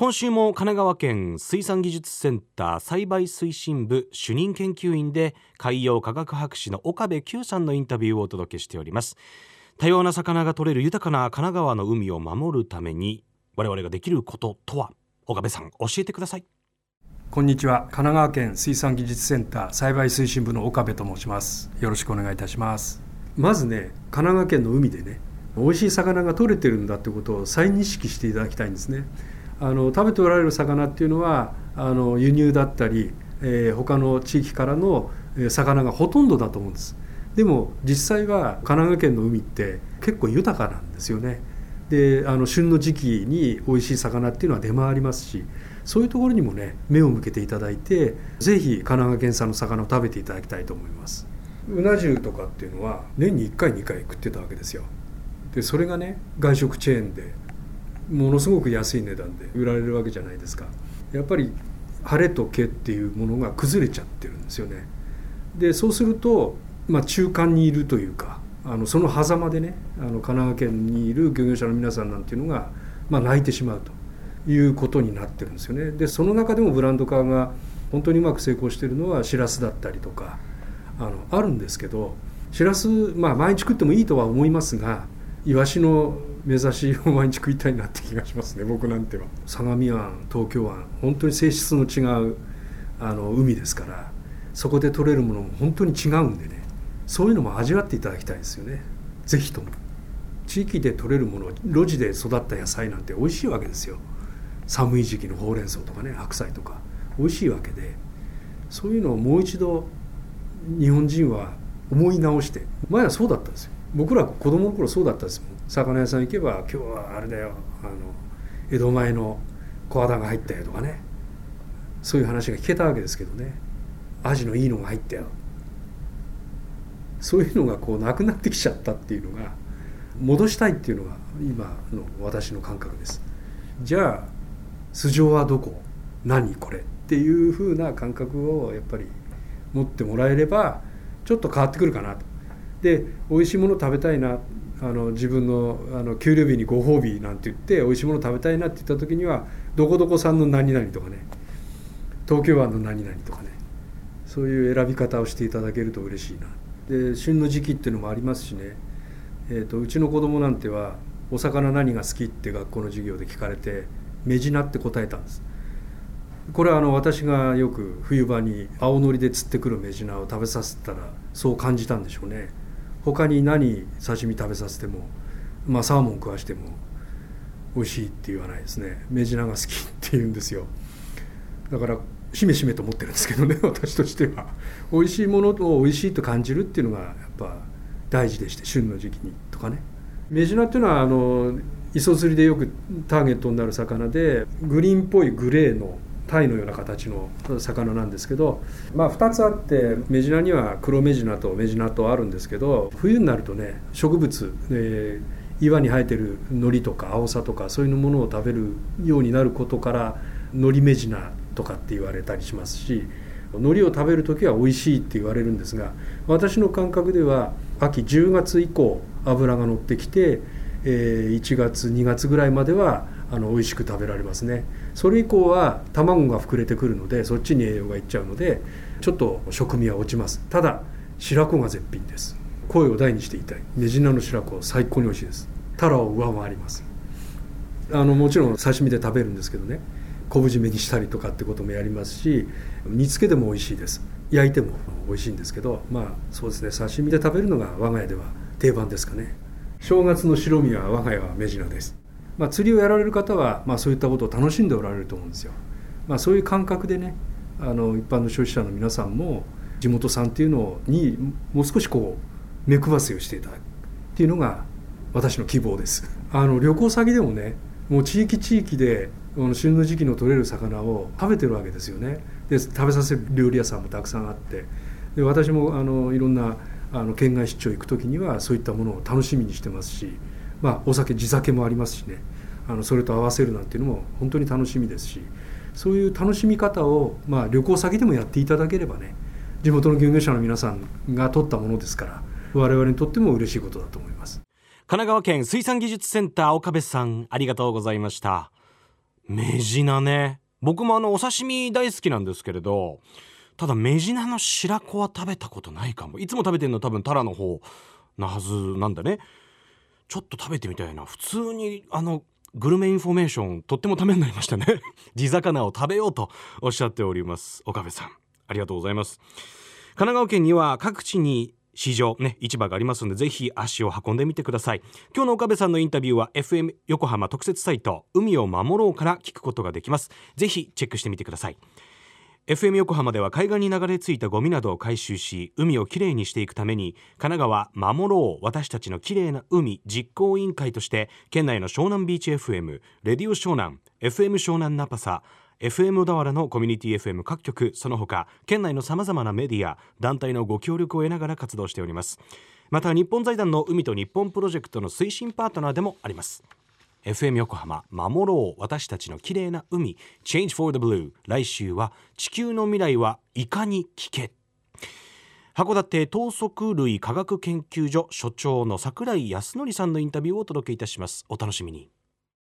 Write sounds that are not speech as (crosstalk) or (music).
今週も神奈川県水産技術センター栽培推進部主任研究員で海洋科学博士の岡部久さんのインタビューをお届けしております。多様な魚が取れる豊かな神奈川の海を守るために我々ができることとは？岡部さん教えてください。こんにちは。神奈川県水産技術センター栽培推進部の岡部と申します。よろしくお願いいたします。まずね神奈川県の海でね美味しい魚が取れてるんだってことを再認識していただきたいんですねあの食べておられる魚っていうのはあの輸入だったり、えー、他の地域からの魚がほとんどだと思うんです。でも実際は神奈川県の海って結構豊かなんですよね。であの旬の時期に美味しい魚っていうのは出回りますしそういうところにもね目を向けていただいて是非神奈川県産の魚を食べていただきたいと思います。うな重とかっていうのは年に1回2回食ってたわけですよ。でそれがね外食チェーンでものすごく安い値段で売られるわけじゃないですか。やっぱり晴れと毛っていうものが崩れちゃってるんですよね。でそうすると、まあ、中間にいるというかあのその狭間でねあの神奈川県にいる漁業者の皆さんなんていうのが、まあ、泣いてしまうということになってるんですよね。でその中でもブランド化が本当にうまく成功してるのはしらすだったりとかあのあるんですけどしらすまあ毎日食ってもいいとは思いますがイワシの目指しを毎日食いたいなって気がしますね。僕なんては。相模湾東京湾。本当に性質の違うあの海ですからそこで取れるものも本当に違うんでね。そういうのも味わっていただきたいですよね。是非とも。地域で取れるもの路地で育った野菜なんて美味しいわけですよ。寒い時期のほうれん草とかね白菜とか。美味しいわけで。そういうのをもう一度日本人は思い直して前はそうだったんですよ。僕ら子供の頃そうだったんですもん。魚屋さん行けば今日はあれだよ。あの江戸前の小肌が入ったよとかね。そういう話が聞けたわけですけどね。アジのいいのが入ったよ。そういうのがこうなくなってきちゃったっていうのが戻したいっていうのが今の私の感覚です。じゃあ素性はどこ？何これ？っていうふうな感覚をやっぱり持ってもらえればちょっと変わってくるかなと。で美味しいもの食べたいなあの自分のあの給料日にご褒美なんて言って美味しいもの食べたいなって言った時にはどこどこ産の何々とかね東京湾の何々とかねそういう選び方をしていただけると嬉しいなで旬の時期っていうのもありますしね、えーと、うちの子供なんては「お魚何が好き?」って学校の授業で聞かれて「メジナ」って答えたんですこれはあの私がよく冬場に青のりで釣ってくるメジナを食べさせたらそう感じたんでしょうね他に何刺身食べさせてもまあサーモン食わしても美味しいって言わないですね。メジナが好きって言うんですよ。だからしめしめと思ってるんですけどね (laughs) 私としては。美味しいものを美味しいと感じるっていうのがやっぱ大事でして旬の時期にとかね。メジナっていうのはあの磯釣りでよくターゲットになる魚でグリーンっぽいグレーのタイのような形の魚なんですけど、まあ、2つあってメジナには黒メジナとメジナとあるんですけど冬になるとね植物、えー、岩に生えてる海苔とかアオサとかそういうものを食べるようになることから海苔メジナとかって言われたりしますし海苔を食べる時は美味しいって言われるんですが私の感覚では秋10月以降脂が乗ってきて、えー、1月2月ぐらいまではあの美味しく食べられますね。それ以降は卵が膨れてくるのでそっちに栄養がいっちゃうのでちょっと食味は落ちます。ただ白子が絶品です。声を大にして言いたい。メジナの白子最高に美味しいです。タラを上回ります。あのもちろん刺身で食べるんですけどね。昆布締めにしたりとかってこともやりますし煮付けでも美味しいです。焼いても美味しいんですけどまあそうですね。刺身で食べるのが我が家では定番ですかね。正月の白身は我が家はメジナです。まあ、釣りをやられる方は、まあ、そういったことを楽しんでおられると思うんですよ。まあ、そういう感覚でねあの一般の消費者の皆さんも地元産っていうのにもう少しこう目配せをしていただくっていうのが私の希望です。あの旅行先でもねもう地域地域で旬の時期の取れる魚を食べてるわけですよねで食べさせる料理屋さんもたくさんあってで私もあのいろんなあの県外出張行く時にはそういったものを楽しみにしてますし、まあ、お酒地酒もありますしね。あのそれと合わせるなんていうのも本当に楽しみですしそういう楽しみ方を、まあ、旅行先でもやっていただければね地元の漁業者の皆さんが取ったものですから我々にとっても嬉しいことだと思います。神奈川県水産技術センター岡部さんありがとうございました。メジナね。僕もあのお刺身大好きなんですけれどただメジナの白子は食べたことないかも。いつも食べてるの多分タラの方なはずなんだね。ちょっと食べてみたいな。普通にあのグルメインフォメーションとってもためになりましたね。(laughs) 地魚を食べようとおっしゃっております。岡部さん。ありがとうございます。神奈川県には各地に市場ね市場がありますのでぜひ足を運んでみてください。今日の岡部さんのインタビューは FM 横浜特設サイト海を守ろうから聞くことができます。ぜひチェックしてみてください。FM 横浜では海岸に流れ着いたゴミなどを回収し海をきれいにしていくために神奈川守ろう私たちのきれいな海実行委員会として県内の湘南ビーチ FM レディオ湘南 FM 湘南ナパサ FM 小田原のコミュニティ FM 各局その他県内のさまざまなメディア団体のご協力を得ながら活動しております。また日本財団の海と日本プロジェクトの推進パートナーでもあります。FM 横浜守ろう私たちの綺麗な海 Change for the Blue 来週は地球の未来はいかに聞け。函館等速類科学研究所所長の櫻井康則さんのインタビューをお届けいたします。お楽しみに。